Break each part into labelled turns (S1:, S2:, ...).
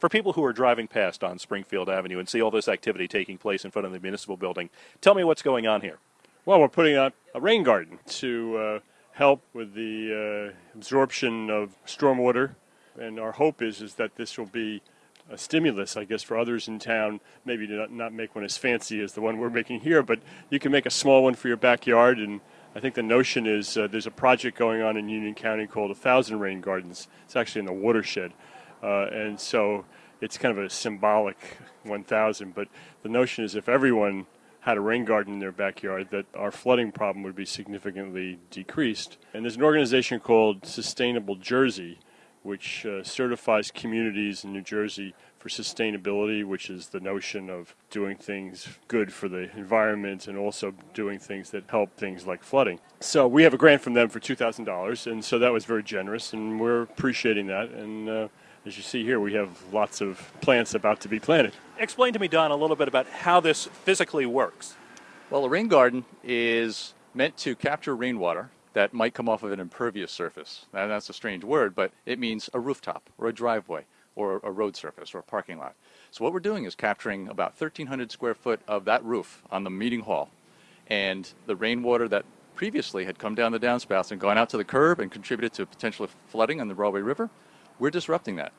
S1: For people who are driving past on Springfield Avenue and see all this activity taking place in front of the municipal building, tell me what's going on here.
S2: Well, we're putting out a rain garden to uh, help with the uh, absorption of stormwater, and our hope is is that this will be a stimulus, I guess, for others in town. Maybe to not, not make one as fancy as the one we're making here, but you can make a small one for your backyard. And I think the notion is uh, there's a project going on in Union County called a Thousand Rain Gardens. It's actually in the watershed, and so it's kind of a symbolic 1,000. But the notion is if everyone had a rain garden in their backyard, that our flooding problem would be significantly decreased. And there's an organization called Sustainable Jersey which uh, certifies communities in New Jersey for sustainability, which is the notion of doing things good for the environment and also doing things that help things like flooding. So we have a grant from them for $2,000, and so that was very generous, and we're appreciating that. And uh, as you see here, we have lots of plants about to be planted.
S1: Explain to me, Don, a little bit about how this physically works.
S3: Well, a rain garden is meant to capture rainwater that might come off of an impervious surface. Now, that's a strange word, but it means a rooftop or a driveway or a road surface or a parking lot. So what we're doing is capturing about 1,300 square foot of that roof on the meeting hall. And the rainwater that previously had come down the downspouts and gone out to the curb and contributed to potential flooding on the Rahway River, we're disrupting that.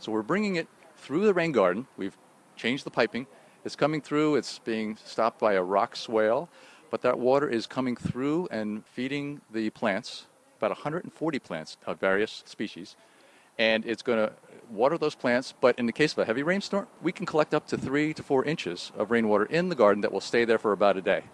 S3: So we're bringing it through the rain garden. We've changed the piping. It's coming through. It's being stopped by a rock swale but that water is coming through and feeding the plants, about 140 plants of various species, and it's going to water those plants. But in the case of a heavy rainstorm, we can collect up to three to four inches of rainwater in the garden that will stay there for about a day.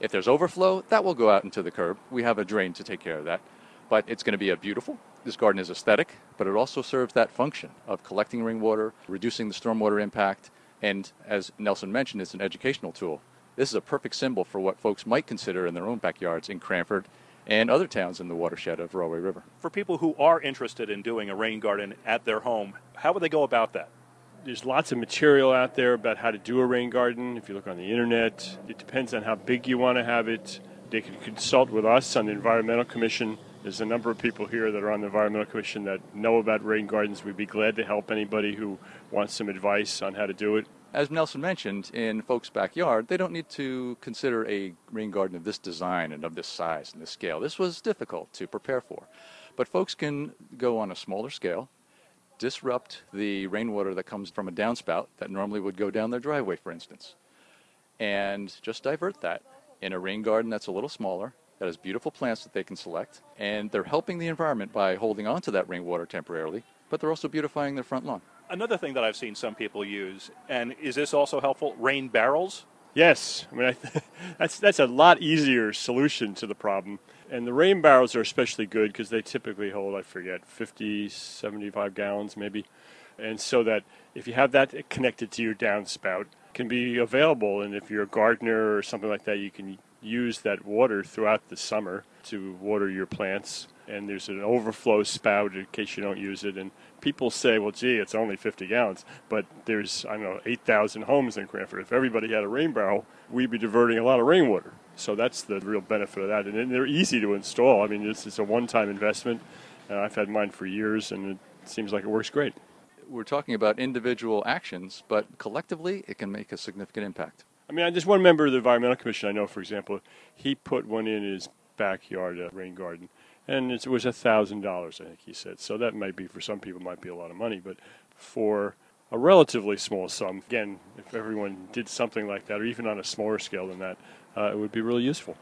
S3: If there's overflow, that will go out into the curb. We have a drain to take care of that. But it's going to be a beautiful. This garden is aesthetic, but it also serves that function of collecting rainwater, reducing the stormwater impact, and as Nelson mentioned, it's an educational tool this is a perfect symbol for what folks might consider in their own backyards in Cranford and other towns in the watershed of Rahway River.
S1: For people who are interested in doing a rain garden at their home, how would they go about that?
S2: There's lots of material out there about how to do a rain garden. If you look on the internet, it depends on how big you want to have it. They can consult with us on the Environmental Commission. There's a number of people here that are on the Environmental Commission that know about rain gardens. We'd be glad to help anybody who wants some advice on how to do it
S3: as Nelson mentioned, in folks' backyard, they don't need to consider a rain garden of this design and of this size and this scale. This was difficult to prepare for. But folks can go on a smaller scale, disrupt the rainwater that comes from a downspout that normally would go down their driveway, for instance, and just divert that in a rain garden that's a little smaller, that has beautiful plants that they can select, and they're helping the environment by holding on to that rainwater temporarily, but they're also beautifying their front lawn.
S1: Another thing that I've seen some people use, and is this also helpful? Rain barrels.
S2: Yes, I mean I th- that's that's a lot easier solution to the problem. And the rain barrels are especially good because they typically hold I forget 50, 75 gallons maybe, and so that if you have that connected to your downspout, can be available. And if you're a gardener or something like that, you can use that water throughout the summer to water your plants. And there's an overflow spout in case you don't use it. And people say, well, gee, it's only 50 gallons. But there's, I don't know, 8,000 homes in Cranford. If everybody had a rain barrel, we'd be diverting a lot of rainwater. So that's the real benefit of that. And they're easy to install. I mean, this is a one time investment. And I've had mine for years, and it seems like it works great.
S3: We're talking about individual actions, but collectively, it can make a significant impact.
S2: I mean, just one member of the Environmental Commission I know, for example, he put one in his backyard, a rain garden, and it was a thousand dollars, I think he said. So that might be for some people might be a lot of money, but for a relatively small sum, again, if everyone did something like that, or even on a smaller scale than that, uh, it would be really useful.